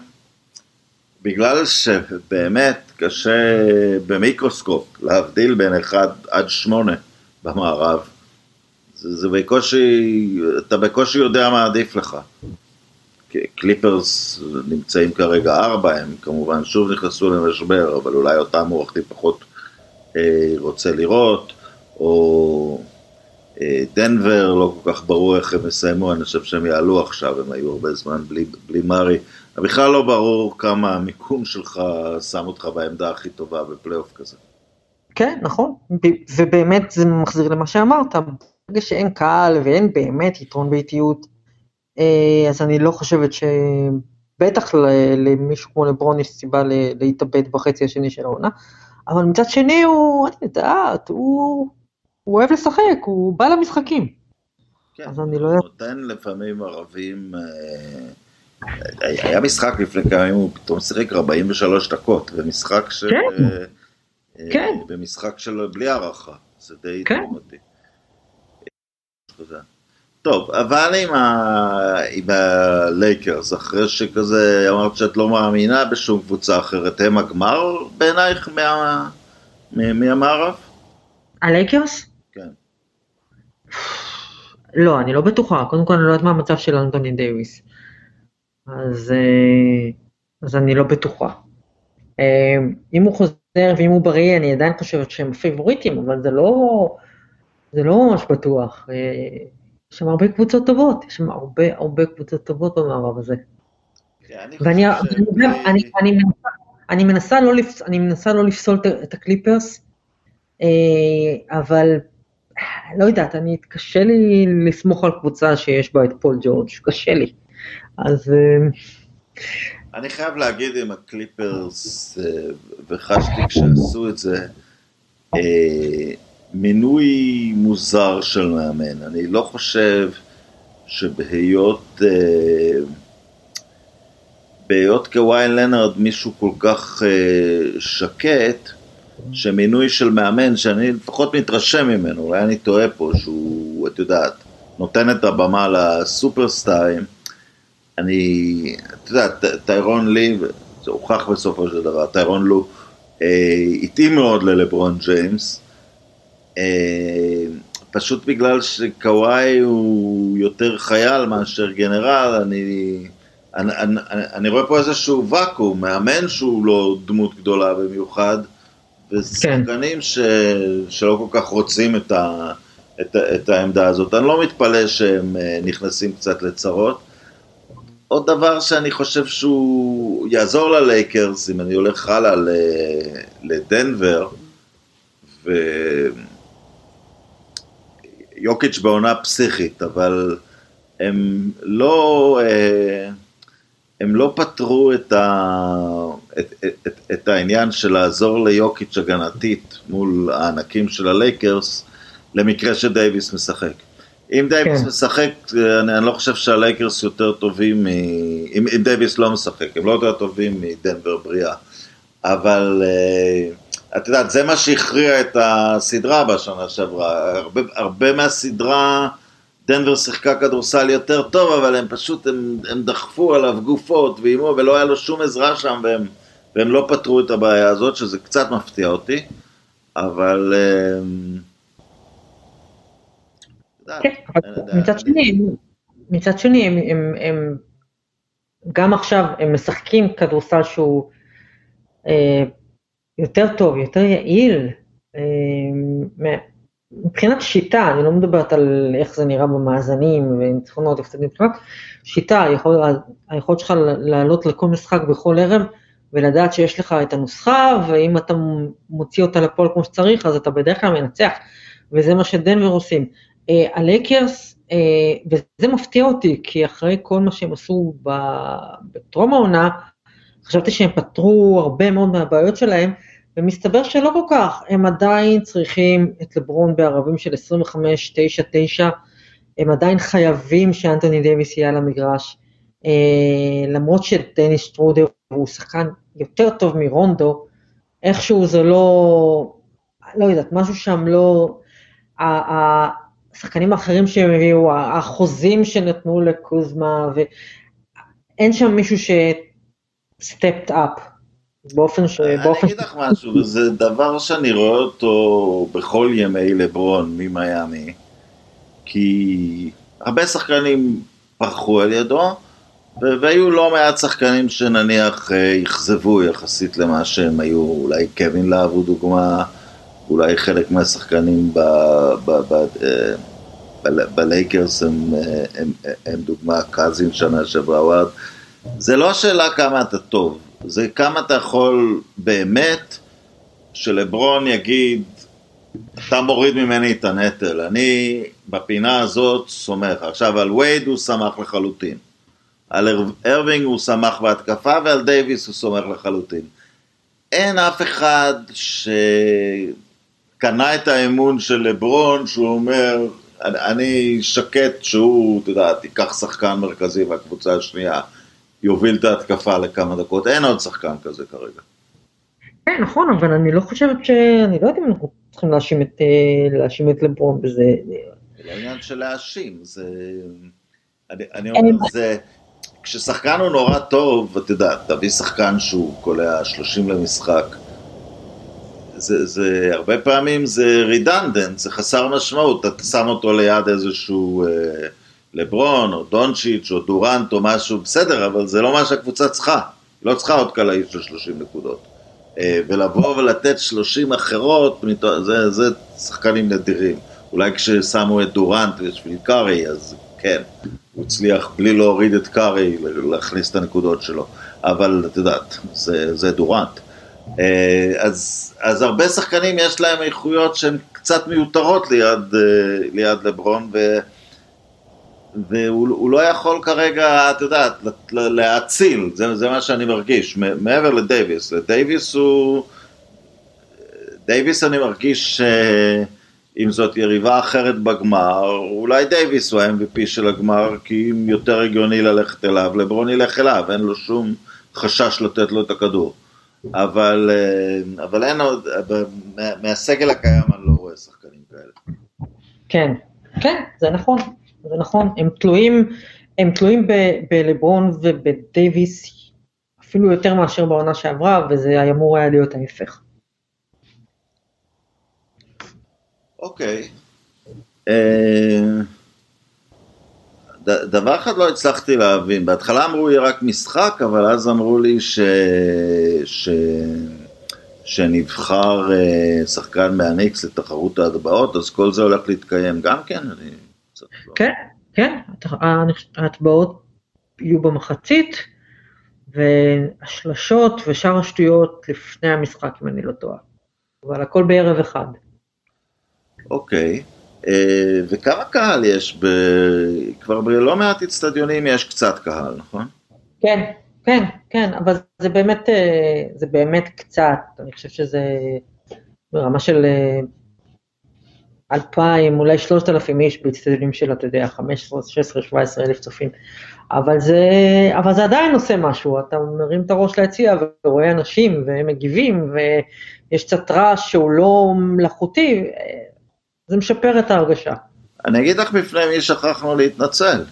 בגלל שבאמת קשה במיקרוסקופ להבדיל בין 1 עד 8 במערב. זה, זה בקושי, אתה בקושי יודע מה עדיף לך. קליפרס נמצאים כרגע ארבע, הם כמובן שוב נכנסו למשבר, אבל אולי אותם עורך דין פחות אה, רוצה לראות, או אה, דנבר, לא כל כך ברור איך הם יסיימו, אני חושב שהם יעלו עכשיו, הם היו הרבה זמן בלי, בלי מארי. בכלל לא ברור כמה המיקום שלך שם אותך בעמדה הכי טובה בפלייאוף כזה. כן, נכון, ובאמת זה מחזיר למה שאמרת, ברגע שאין קהל ואין באמת יתרון באיטיות, אה, אז אני לא חושבת שבטח למישהו כמו לברון יש סיבה להתאבד בחצי השני של העונה, אבל מצד שני הוא, את יודעת, הוא, הוא אוהב לשחק, הוא בא למשחקים. כן, אז אני לא. נותן לפעמים ערבים, אה, היה משחק לפני כמה ימים, הוא פתאום שיחק 43 דקות, במשחק של... כן. אה, כן. במשחק של בלי הערכה, זה די כן. אותי. תודה. טוב, אבל עם, ה... עם הלייקרס, אחרי שכזה אמרת שאת לא מאמינה בשום קבוצה אחרת, הם הגמר בעינייך מה... מהמערב? הלייקרס? כן. לא, אני לא בטוחה. קודם כל אני לא יודעת מה המצב של אנטוני דייוויס. אז, אה, אז אני לא בטוחה. אה, אם הוא חוזר ואם הוא בריא, אני עדיין חושבת שהם פייבוריטים, אבל זה לא, זה לא ממש בטוח. אה, יש שם הרבה קבוצות טובות, יש שם הרבה הרבה קבוצות טובות במערב הזה. ואני אני מנסה לא, לפס, אני מנסה לא לפסול את הקליפרס, אבל לא יודעת, אני, קשה לי לסמוך על קבוצה שיש בה את פול ג'ורג', קשה לי. אז... אה, אני חייב להגיד עם הקליפרס, אה, וחשתי כשעשו את זה, אה, מינוי מוזר של מאמן. אני לא חושב שבהיות... בהיות קוואי לנארד מישהו כל כך שקט, שמינוי של מאמן, שאני לפחות מתרשם ממנו, אולי אני טועה פה, שהוא, את יודעת, נותן את הבמה לסופרסטארים, אני, את יודעת, טיירון לי, זה הוכח בסופו של דבר, טיירון לו, אה, התאים מאוד ללברון ג'יימס, אה, פשוט בגלל שקוואי הוא יותר חייל מאשר גנרל, אני, אני, אני, אני רואה פה איזשהו ואקום, מאמן שהוא לא דמות גדולה במיוחד, ושחקנים כן. שלא כל כך רוצים את, ה... את. את העמדה הזאת. אני לא מתפלא שהם אה, נכנסים קצת לצרות. עוד דבר שאני חושב שהוא יעזור ללייקרס, אם אני הולך הלאה לדנבר, ויוקיץ' בעונה פסיכית, אבל הם לא... אה, הם לא פתרו את, ה, את, את, את, העניין של לעזור ליוקיץ' הגנתית מול הענקים של הלייקרס, למקרה שדייוויס משחק. אם דייוויס כן. משחק, אני, אני לא חושב שהלייקרס יותר טובים, מ, אם, אם דייוויס לא משחק, הם לא יותר טובים מדנבר בריאה. אבל uh, את יודעת, זה מה שהכריע את הסדרה בשנה שעברה. הרבה, הרבה מהסדרה... דנבר שיחקה כדורסל יותר טוב, אבל הם פשוט, הם, הם דחפו עליו גופות ואימו, ולא היה לו שום עזרה שם, והם, והם לא פתרו את הבעיה הזאת, שזה קצת מפתיע אותי, אבל... כן, מצד שני, מצד שני, הם, הם, הם גם עכשיו, הם משחקים כדורסל שהוא אה, יותר טוב, יותר יעיל, אה, מבחינת שיטה, אני לא מדברת על איך זה נראה במאזנים וניצחונות מבחינת שיטה, היכול, היכולת שלך לעלות לכל משחק בכל ערב ולדעת שיש לך את הנוסחה, ואם אתה מוציא אותה לפועל כמו שצריך, אז אתה בדרך כלל מנצח, וזה מה שדנבר עושים. Uh, הלייקרס, uh, וזה מפתיע אותי, כי אחרי כל מה שהם עשו בטרום העונה, חשבתי שהם פתרו הרבה מאוד מהבעיות שלהם, ומסתבר שלא כל כך, הם עדיין צריכים את לברון בערבים של 25-9-9, הם עדיין חייבים שאנטוני דייוויס יהיה על המגרש, אה, למרות שדניס טרודר הוא שחקן יותר טוב מרונדו, איכשהו זה לא, לא יודעת, משהו שם לא, השחקנים האחרים שהם הביאו, החוזים שנתנו לקוזמה, ואין שם מישהו ש... stepped up. באופן ש... אני אגיד לך משהו, זה דבר שאני רואה אותו בכל ימי לברון ממיאמי, כי הרבה שחקנים פרחו על ידו, והיו לא מעט שחקנים שנניח אה, אכזבו יחסית למה שהם היו, אולי קווין להב הוא דוגמה, אולי חלק מהשחקנים אה, בלייקרס הם, אה, הם, הם דוגמה, קאזין שנה שעברה, זה לא השאלה כמה אתה טוב, זה כמה אתה יכול באמת שלברון יגיד, אתה מוריד ממני את הנטל, אני בפינה הזאת סומך. עכשיו על וייד הוא שמח לחלוטין, על ארווינג הוא שמח בהתקפה ועל דייוויס הוא סומך לחלוטין. אין אף אחד שקנה את האמון של לברון שהוא אומר, אני שקט שהוא, אתה יודע, תיקח שחקן מרכזי והקבוצה השנייה. יוביל את ההתקפה לכמה דקות, אין עוד שחקן כזה כרגע. כן, נכון, אבל אני לא חושבת ש... אני לא יודעת אם אנחנו צריכים להאשים את, אה, להאשים את לברון בזה. לא עניין של להאשים, זה... אני, אני אומר, זה... כששחקן הוא נורא טוב, אתה יודע, תביא שחקן שהוא קולע 30 למשחק, זה, זה, הרבה פעמים זה רידנדנט, זה חסר משמעות, אתה שם אותו ליד איזשהו אה, לברון, או דונצ'יץ', או דורנט, או משהו, בסדר, אבל זה לא מה שהקבוצה צריכה, היא לא צריכה עוד קלעי של 30 נקודות. אה, ולבוא ולתת 30 אחרות, זה, זה שחקנים נדירים. אולי כששמו את דורנט בשביל קארי, אז כן, הוא הצליח בלי להוריד את קארי להכניס את הנקודות שלו, אבל את יודעת, זה, זה דורנט. אה, אז, אז הרבה שחקנים יש להם איכויות שהן קצת מיותרות ליד, אה, ליד לברון, ו, והוא לא יכול כרגע, את יודעת, להאציל, זה, זה מה שאני מרגיש, מעבר לדייוויס. לדייוויס הוא... דייוויס אני מרגיש שאם זאת יריבה אחרת בגמר, אולי דייוויס הוא ה-MVP של הגמר, כי אם יותר הגיוני ללכת אליו, לברון ילך אליו, אין לו שום חשש לתת לו את הכדור. אבל, אה, אבל אין עוד, מהסגל הקיים אני לא רואה שחקנים כאלה. כן, כן, זה נכון, זה נכון, הם תלויים, הם תלויים בלברון ובדייוויס אפילו יותר מאשר בעונה שעברה, וזה אמור היה להיות ההפך. אוקיי. אה, דבר אחד לא הצלחתי להבין, בהתחלה אמרו יהיה רק משחק, אבל אז אמרו לי ש... ש... שנבחר אה, שחקן מהניקס לתחרות ההטבעות, אז כל זה הולך להתקיים גם כן? אני... לא- כן, כן, ההטבעות יהיו במחצית, והשלשות ושאר השטויות לפני המשחק, אם אני לא טועה. אבל הכל בערב אחד. אוקיי. אה, וכמה קהל יש? ב... כבר בלא מעט אצטדיונים יש קצת קהל, נכון? כן, כן, כן, אבל זה באמת, אה, זה באמת קצת, אני חושב שזה ברמה של אה, אלפיים, אולי שלושת אלפים איש באצטדיונים של, אתה יודע, חמש עשרה, שש עשרה, שבע עשרה אלף צופים, אבל זה, אבל זה עדיין עושה משהו, אתה מרים את הראש ליציע ורואה אנשים והם מגיבים ויש קצת רעש שהוא לא מלאכותי, זה משפר את ההרגשה. אני אגיד לך בפני מי שכחנו להתנצל.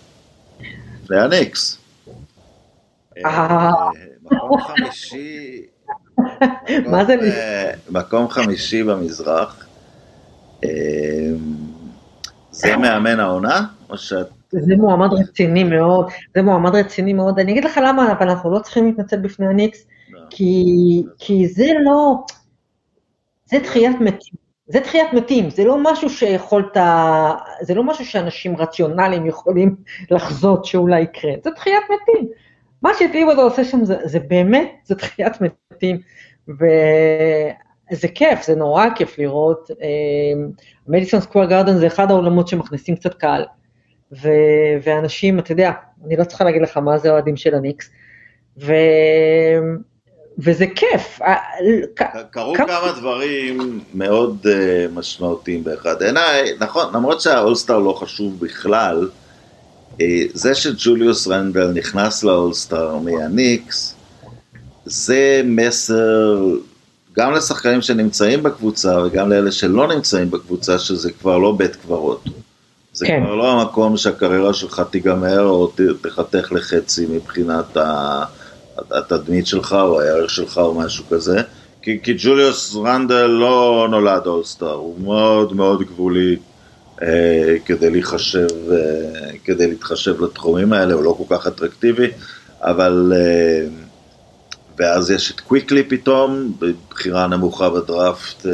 זה הניקס. אה, מקום חמישי... מה זה? אה, מקום חמישי במזרח. אה, זה מאמן העונה? או שאת... זה מועמד רציני מאוד, זה מועמד רציני מאוד. אני אגיד לך למה, אבל אנחנו לא צריכים להתנצל בפני הניקס, לא. כי זה לא... זה דחיית מתים. זה תחיית מתים, זה לא משהו שיכולת, זה לא משהו שאנשים רציונליים יכולים לחזות שאולי יקרה, זה תחיית מתים. מה שטיבודו עושה שם זה, זה באמת, זה תחיית מתים, וזה כיף, זה נורא כיף לראות. מדיסון סקוואר גרדן זה אחד העולמות שמכניסים קצת קהל, ו, ואנשים, אתה יודע, אני לא צריכה להגיד לך מה זה אוהדים של הניקס, ו... וזה כיף. אה, קרו כמה דברים מאוד אה, משמעותיים באחד. עיניי, נכון, למרות שהאולסטאר לא חשוב בכלל, אה, זה שג'וליוס רנדל נכנס לאולסטאר מהניקס, זה מסר גם לשחקנים שנמצאים בקבוצה וגם לאלה שלא נמצאים בקבוצה, שזה כבר לא בית קברות. זה כן. כבר לא המקום שהקריירה שלך תיגמר או תחתך לחצי מבחינת ה... התדמית שלך או הערך שלך או משהו כזה. כי, כי ג'וליוס רנדל לא נולד אולסטאר, הוא מאוד מאוד גבולי אה, כדי להיחשב, אה, כדי להתחשב לתחומים האלה, הוא לא כל כך אטרקטיבי, אבל... אה, ואז יש את קוויקלי פתאום, בבחירה נמוכה בדראפט. אה,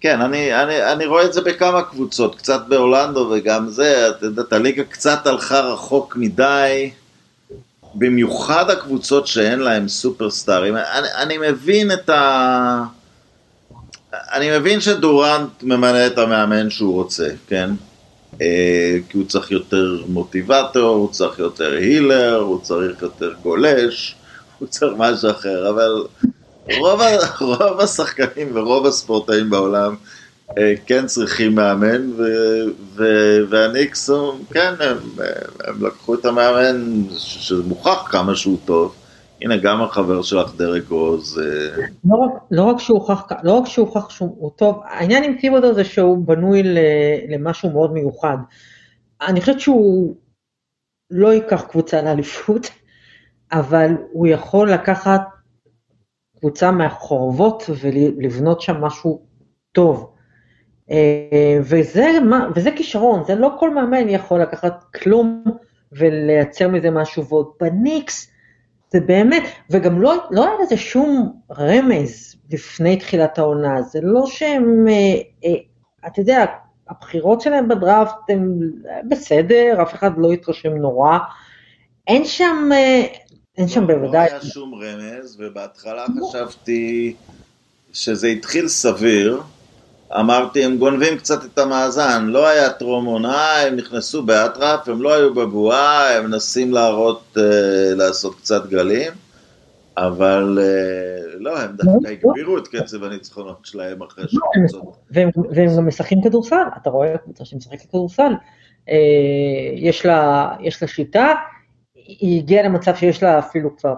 כן, אני, אני, אני רואה את זה בכמה קבוצות, קצת באורלנדו וגם זה, אתה יודע, הליגה קצת הלכה רחוק מדי. במיוחד הקבוצות שאין להם סופרסטארים, אני, אני מבין את ה... אני מבין שדורנט ממנה את המאמן שהוא רוצה, כן? אה, כי הוא צריך יותר מוטיבטור, הוא צריך יותר הילר, הוא צריך יותר גולש, הוא צריך משהו אחר, אבל רוב, רוב השחקנים ורוב הספורטאים בעולם כן צריכים מאמן, והניקס, כן, הם, הם לקחו את המאמן שזה מוכח כמה שהוא טוב, הנה גם החבר שלך דרק רוז. לא רק, לא רק שהוא הוכח, לא רק שהוא טוב, העניין עם טיבודו זה שהוא בנוי למשהו מאוד מיוחד. אני חושבת שהוא לא ייקח קבוצה לאליפות, אבל הוא יכול לקחת קבוצה מהחורבות ולבנות שם משהו טוב. אה, וזה, וזה כישרון, זה לא כל מאמן יכול לקחת כלום ולייצר מזה משהו, ועוד בניקס, זה באמת, וגם לא, לא היה לזה שום רמז לפני תחילת העונה, זה לא שהם, אה, אה, אתה יודע, הבחירות שלהם בדראפט הן בסדר, אף אחד לא התרשם נורא, אין שם, אין שם לא, בוודאי. לא היה שום רמז, ובהתחלה חשבתי שזה התחיל סביר. אמרתי, הם גונבים קצת את המאזן, לא היה טרום עונה, הם נכנסו באטרף, הם לא היו בבועה, הם מנסים להראות, אה, לעשות קצת גלים, אבל אה, לא, הם דווקא לא, הגבירו את קצב הניצחונות שלהם אחרי שקבוצות. והם, והם גם משחקים כדורסל, אתה רואה קבוצה שמשחקת כדורסל, אה, יש לה, יש לה שיטה, היא הגיעה למצב שיש לה אפילו כבר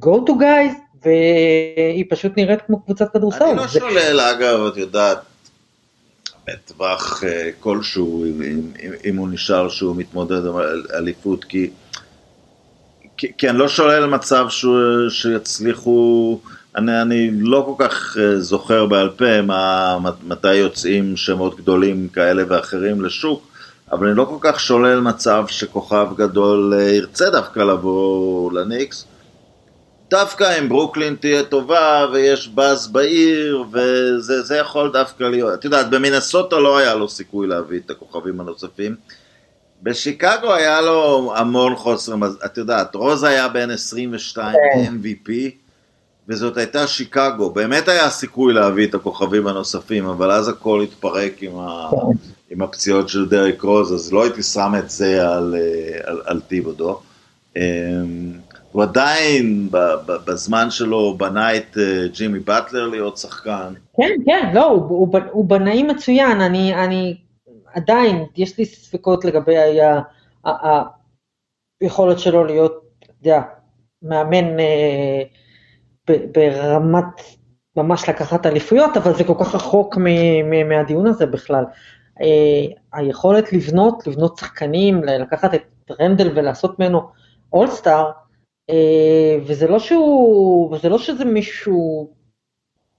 go to guys, והיא פשוט נראית כמו קבוצת כדורסל. אני לא שולל, אגב, את יודעת, בטווח אה, כלשהו, אם, אם, אם הוא נשאר שהוא מתמודד על אליפות, כי, כי, כי אני לא שולל מצב שהוא, שיצליחו, אני, אני לא כל כך אה, זוכר בעל פה מה, מתי יוצאים שמות גדולים כאלה ואחרים לשוק, אבל אני לא כל כך שולל מצב שכוכב גדול אה, ירצה דווקא לבוא לניקס. דווקא אם ברוקלין תהיה טובה ויש באז בעיר וזה יכול דווקא להיות, את יודעת במינסוטה לא היה לו סיכוי להביא את הכוכבים הנוספים בשיקגו היה לו המון חוסר, את יודעת רוז היה בן 22 כן. MVP וזאת הייתה שיקגו, באמת היה סיכוי להביא את הכוכבים הנוספים אבל אז הכל התפרק עם, ה. עם הפציעות של דרק רוז אז לא הייתי שם את זה על, אה, על, על טיבודו אמ, הוא עדיין בזמן שלו בנה את אה, ג'ימי באטלר להיות שחקן. כן, כן, לא, הוא, הוא, הוא בנאי מצוין, אני, אני עדיין, יש לי ספקות לגבי היכולת שלו להיות, אתה יודע, מאמן אה, ברמת ממש לקחת אליפויות, אבל זה כל כך רחוק מהדיון הזה בכלל. אה, היכולת לבנות, לבנות שחקנים, לקחת את רנדל ולעשות ממנו אולסטאר, וזה לא שהוא, וזה לא שזה מישהו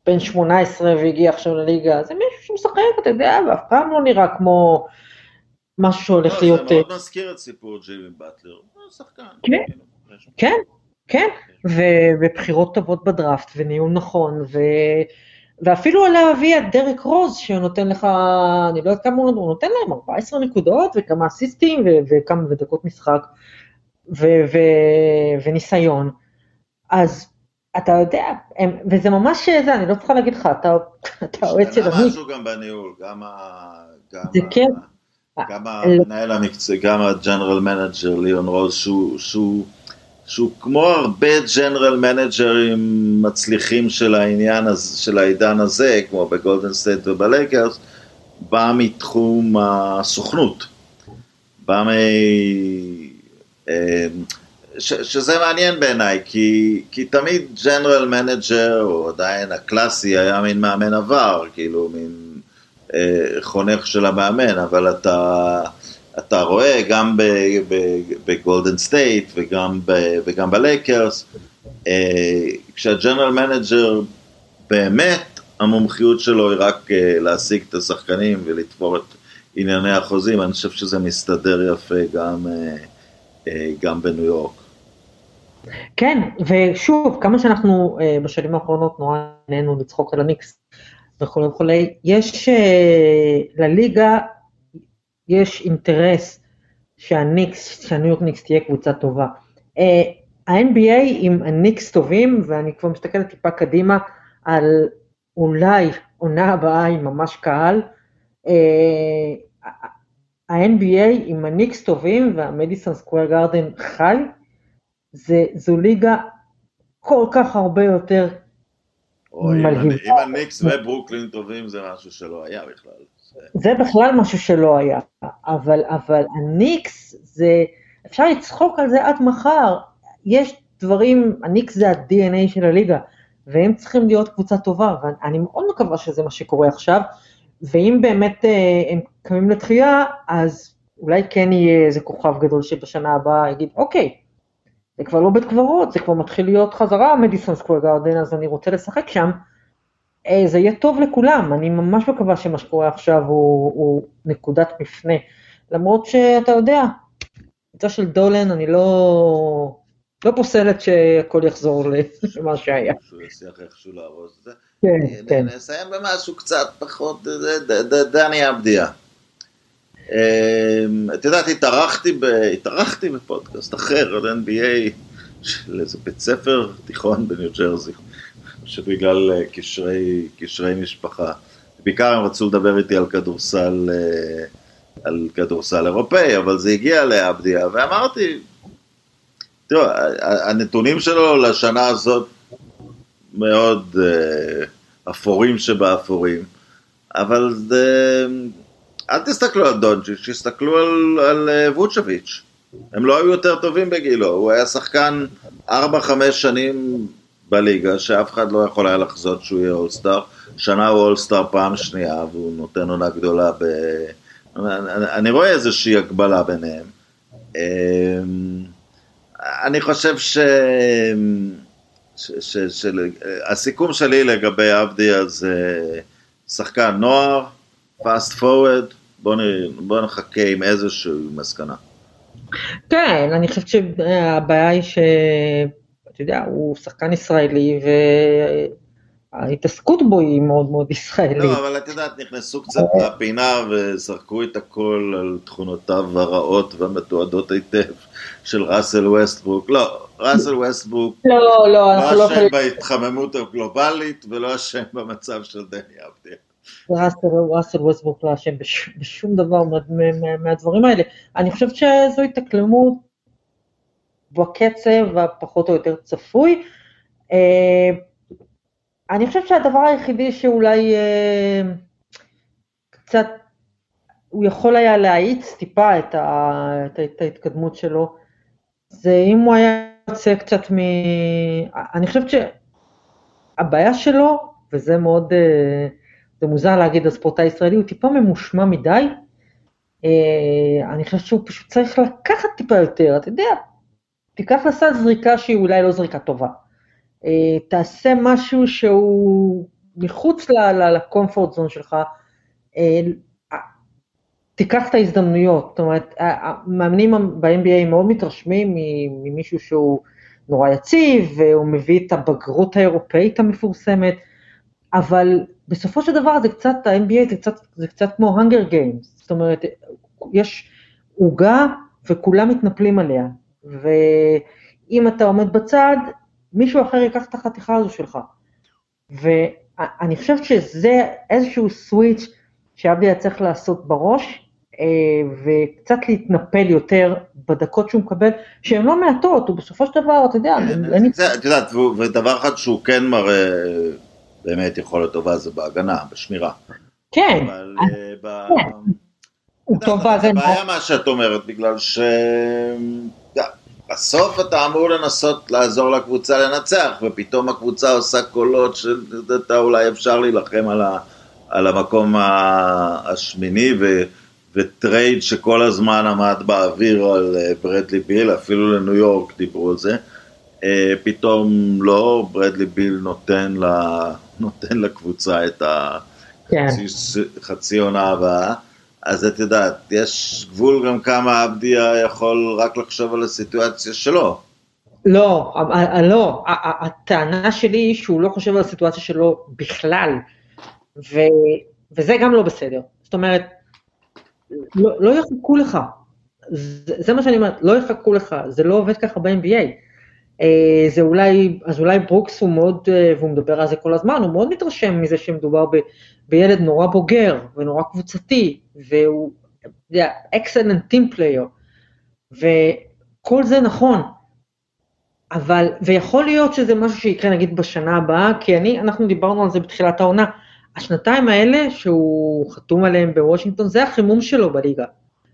בן 18 והגיע עכשיו לליגה, זה מישהו שמשחק, אתה יודע, ואף פעם לא נראה כמו משהו שהולך לא, להיות... זה מאוד אה, מזכיר את סיפור ג'יימי באטלר, הוא שחקן. כן, כאילו, כן, כן, ובחירות טובות בדראפט, וניהול נכון, ו... ואפילו להביא את דרק רוז, שנותן לך, אני לא יודעת כמה הוא נותן להם, 14 נקודות וכמה אסיסטים וכמה דקות משחק. ו- ו- וניסיון, אז אתה יודע, הם, וזה ממש זה, אני לא צריכה להגיד לך, אתה, אתה אוהד של עמית. משהו גם בניהול, גם, ה, גם, זה כן. גם המנהל המקצועי, גם ה general manager ליאון רוז, שהוא, שהוא, שהוא כמו הרבה general managerים מצליחים של העניין, הזה, של העידן הזה, כמו בגולדן סטייט ובלייקרס, בא מתחום הסוכנות, בא מ... אמ, ש, שזה מעניין בעיניי, כי, כי תמיד general manager, או עדיין הקלאסי, היה מין מאמן עבר, כאילו מין אה, חונך של המאמן, אבל אתה, אתה רואה גם בגולדן סטייט וגם, וגם בלייקרס, אה, כשה general manager באמת המומחיות שלו היא רק אה, להשיג את השחקנים ולתפור את ענייני החוזים, אני חושב שזה מסתדר יפה גם... אה, גם בניו יורק. כן, ושוב, כמה שאנחנו אה, בשנים האחרונות נורא נהנינו לצחוק על הניקס וכולי וכולי, יש אה, לליגה, יש אינטרס שהניקס, שהניו יורק ניקס תהיה קבוצה טובה. ה-NBA עם הניקס טובים, ואני כבר מסתכלת טיפה קדימה על אולי עונה הבאה עם ממש קהל, ה-NBA עם הניקס טובים והמדיסון סקוויר גארדן חי, זה, זו ליגה כל כך הרבה יותר מלהיבה. אם הניקס וברוקלין טובים זה משהו שלא היה בכלל. זה בכלל משהו שלא היה, אבל, אבל הניקס זה, אפשר לצחוק על זה עד מחר, יש דברים, הניקס זה ה-DNA של הליגה, והם צריכים להיות קבוצה טובה, ואני מאוד מקווה שזה מה שקורה עכשיו, ואם באמת אה, הם קמים לתחייה, אז אולי כן יהיה איזה כוכב גדול שבשנה הבאה יגיד, אוקיי, זה כבר לא בית קברות, זה כבר מתחיל להיות חזרה מדיסון סקוויר גארדן, אז אני רוצה לשחק שם. אה, זה יהיה טוב לכולם, אני ממש מקווה שמה שקורה עכשיו הוא, הוא נקודת מפנה. למרות שאתה יודע, קבוצה של דולן, אני לא, לא פוסלת שהכל יחזור למה שהיה. שהוא יצליח איכשהו להרוס את זה. כן, כן. נסיים במשהו קצת פחות, דני אבדיה. אמ, את יודעת, התארחתי בפודקאסט אחר על NBA של איזה בית ספר תיכון בניו ג'רזי, שבגלל אה, קשרי, קשרי משפחה. בעיקר הם רצו לדבר איתי על כדורסל, אה, על כדורסל אירופאי, אבל זה הגיע לאבדיה, ואמרתי, תראו, הנתונים שלו לשנה הזאת מאוד uh, אפורים שבאפורים, אבל זה, אל תסתכלו על דונג'יץ', תסתכלו על, על uh, ווצ'ביץ'. הם לא היו יותר טובים בגילו, הוא היה שחקן 4-5 שנים בליגה, שאף אחד לא יכול היה לחזות שהוא יהיה אולסטאר. שנה הוא אולסטאר פעם שנייה, והוא נותן עונה גדולה ב... אני, רואה איזושהי הגבלה ביניהם. אמ, אני חושב ש... הסיכום שלי לגבי עבדיה זה שחקן נוער, fast forward, בוא, נ, בוא נחכה עם איזושהי מסקנה. כן, אני חושבת שהבעיה היא שאתה יודע, הוא שחקן ישראלי וההתעסקות בו היא מאוד מאוד ישראלית. לא, אבל את יודעת, נכנסו קצת לפינה וזרקו את הכל על תכונותיו הרעות והמתועדות היטב של ראסל ווסטברוק. לא, ראסל ווסטברוק לא, לא, לא אנחנו לא אשם יכולים... בהתחממות הגלובלית ולא אשם במצב של דני אבדיה. ראסל ווסטברוק לא אשם בש- בשום דבר מה- מה- מהדברים האלה. אני חושבת שזו התאקלמות בקצב הפחות או יותר צפוי. אני חושבת שהדבר היחידי שאולי אה, קצת, הוא יכול היה להאיץ טיפה את, ה, את, את ההתקדמות שלו, זה אם הוא היה יוצא קצת מ... אני חושבת שהבעיה שלו, וזה מאוד, אה, זה מוזר להגיד על ספורטאי ישראלי, הוא טיפה ממושמע מדי. אה, אני חושבת שהוא פשוט צריך לקחת טיפה יותר, אתה יודע, תיקח לסל זריקה שהיא אולי לא זריקה טובה. אה, תעשה משהו שהוא מחוץ לקומפורט זון שלך, אה, תיקח את ההזדמנויות, זאת אומרת, המאמנים ב-NBA מאוד מתרשמים ממישהו שהוא נורא יציב, והוא מביא את הבגרות האירופאית המפורסמת, אבל בסופו של דבר זה קצת, ה-NBA זה קצת, זה קצת כמו hunger games, זאת אומרת, יש עוגה וכולם מתנפלים עליה, ואם אתה עומד בצד, מישהו אחר ייקח את החתיכה הזו שלך. ואני חושבת שזה איזשהו סוויץ' שעבדי היה צריך לעשות בראש, אה, וקצת להתנפל יותר בדקות שהוא מקבל, שהן לא מעטות, הוא בסופו של דבר, אתה יודע, אין... זה- את יודעת, ודבר אחד שהוא כן מראה באמת יכולת טובה זה בהגנה, בשמירה. כן, אבל אה, ב... הוא אתה טוב יודע, זה בהגנה. בעיה מה שאת אומרת, בגלל ש... בסוף אתה אמור לנסות לעזור לקבוצה לנצח, ופתאום הקבוצה עושה קולות שאתה אולי אפשר להילחם על, ה... על המקום השמיני, ו... ו trade שכל הזמן עמד באוויר על אה, ברדלי ביל, אפילו לניו יורק דיברו על זה. אה, פתאום לא, ברדלי ביל נותן, לה, נותן לקבוצה את ה... כן. חצי עונה הבאה, אז את יודעת, יש גבול גם כמה עבדיה יכול רק לחשוב על הסיטואציה שלו. לא, ה- ה- לא, הטענה שלי היא שהוא לא חושב על הסיטואציה שלו בכלל, ו, וזה גם לא בסדר. זאת אומרת, לא, לא יחכו לך, זה, זה מה שאני אומרת, לא יחכו לך, זה לא עובד ככה ב-NBA. אה, זה אולי, אז אולי ברוקס הוא מאוד, אה, והוא מדבר על זה כל הזמן, הוא מאוד מתרשם מזה שמדובר בילד נורא בוגר ונורא קבוצתי, והוא, אתה יודע, excellent team player, וכל זה נכון, אבל, ויכול להיות שזה משהו שיקרה נגיד בשנה הבאה, כי אני, אנחנו דיברנו על זה בתחילת העונה, השנתיים האלה שהוא חתום עליהם בוושינגטון, זה החימום שלו בליגה.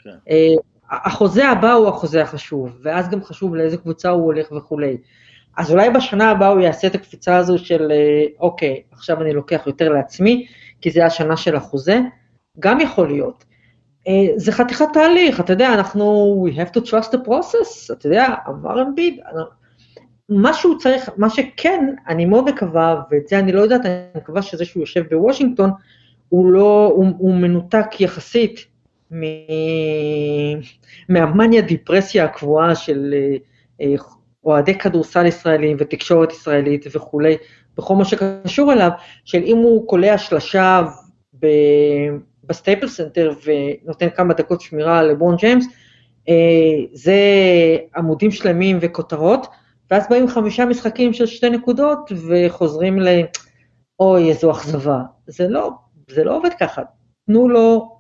כן. אה, החוזה הבא הוא החוזה החשוב, ואז גם חשוב לאיזה קבוצה הוא הולך וכולי. אז אולי בשנה הבאה הוא יעשה את הקפיצה הזו של אה, אוקיי, עכשיו אני לוקח יותר לעצמי, כי זה השנה של החוזה, גם יכול להיות. אה, זה חתיכת תהליך, אתה יודע, אנחנו, we have to trust the process, אתה יודע, אמר אמביד, מה שהוא צריך, מה שכן, אני מאוד מקווה, ואת זה אני לא יודעת, אני מקווה שזה שהוא יושב בוושינגטון, הוא לא, הוא, הוא מנותק יחסית מ, מהמאניה דיפרסיה הקבועה של אה, אוהדי כדורסל ישראלים ותקשורת ישראלית וכולי, בכל מה שקשור אליו, של אם הוא קולע שלשה בסטייפלס סנטר ונותן כמה דקות שמירה לברון ג'יימס, אה, זה עמודים שלמים וכותרות, ואז באים חמישה משחקים של שתי נקודות וחוזרים ל... אוי, איזו אכזבה. זה לא, זה לא עובד ככה. תנו לו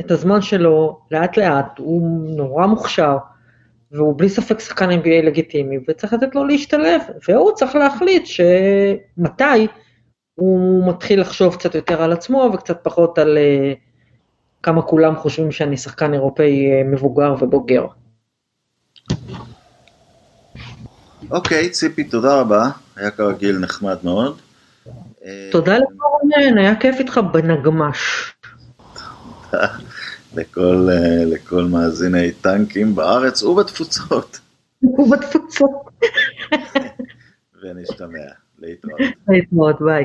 את הזמן שלו לאט לאט, הוא נורא מוכשר, והוא בלי ספק שחקן NBA לגיטימי, וצריך לתת לו להשתלב, והוא צריך להחליט שמתי הוא מתחיל לחשוב קצת יותר על עצמו וקצת פחות על uh, כמה כולם חושבים שאני שחקן אירופאי uh, מבוגר ובוגר. אוקיי, okay, ציפי, תודה רבה, היה כרגיל נחמד מאוד. תודה לך רונן, היה כיף איתך בנגמש. לכל, לכל מאזיני טנקים בארץ ובתפוצות. ובתפוצות. ונשתמע, להתראות. להתראות, ביי.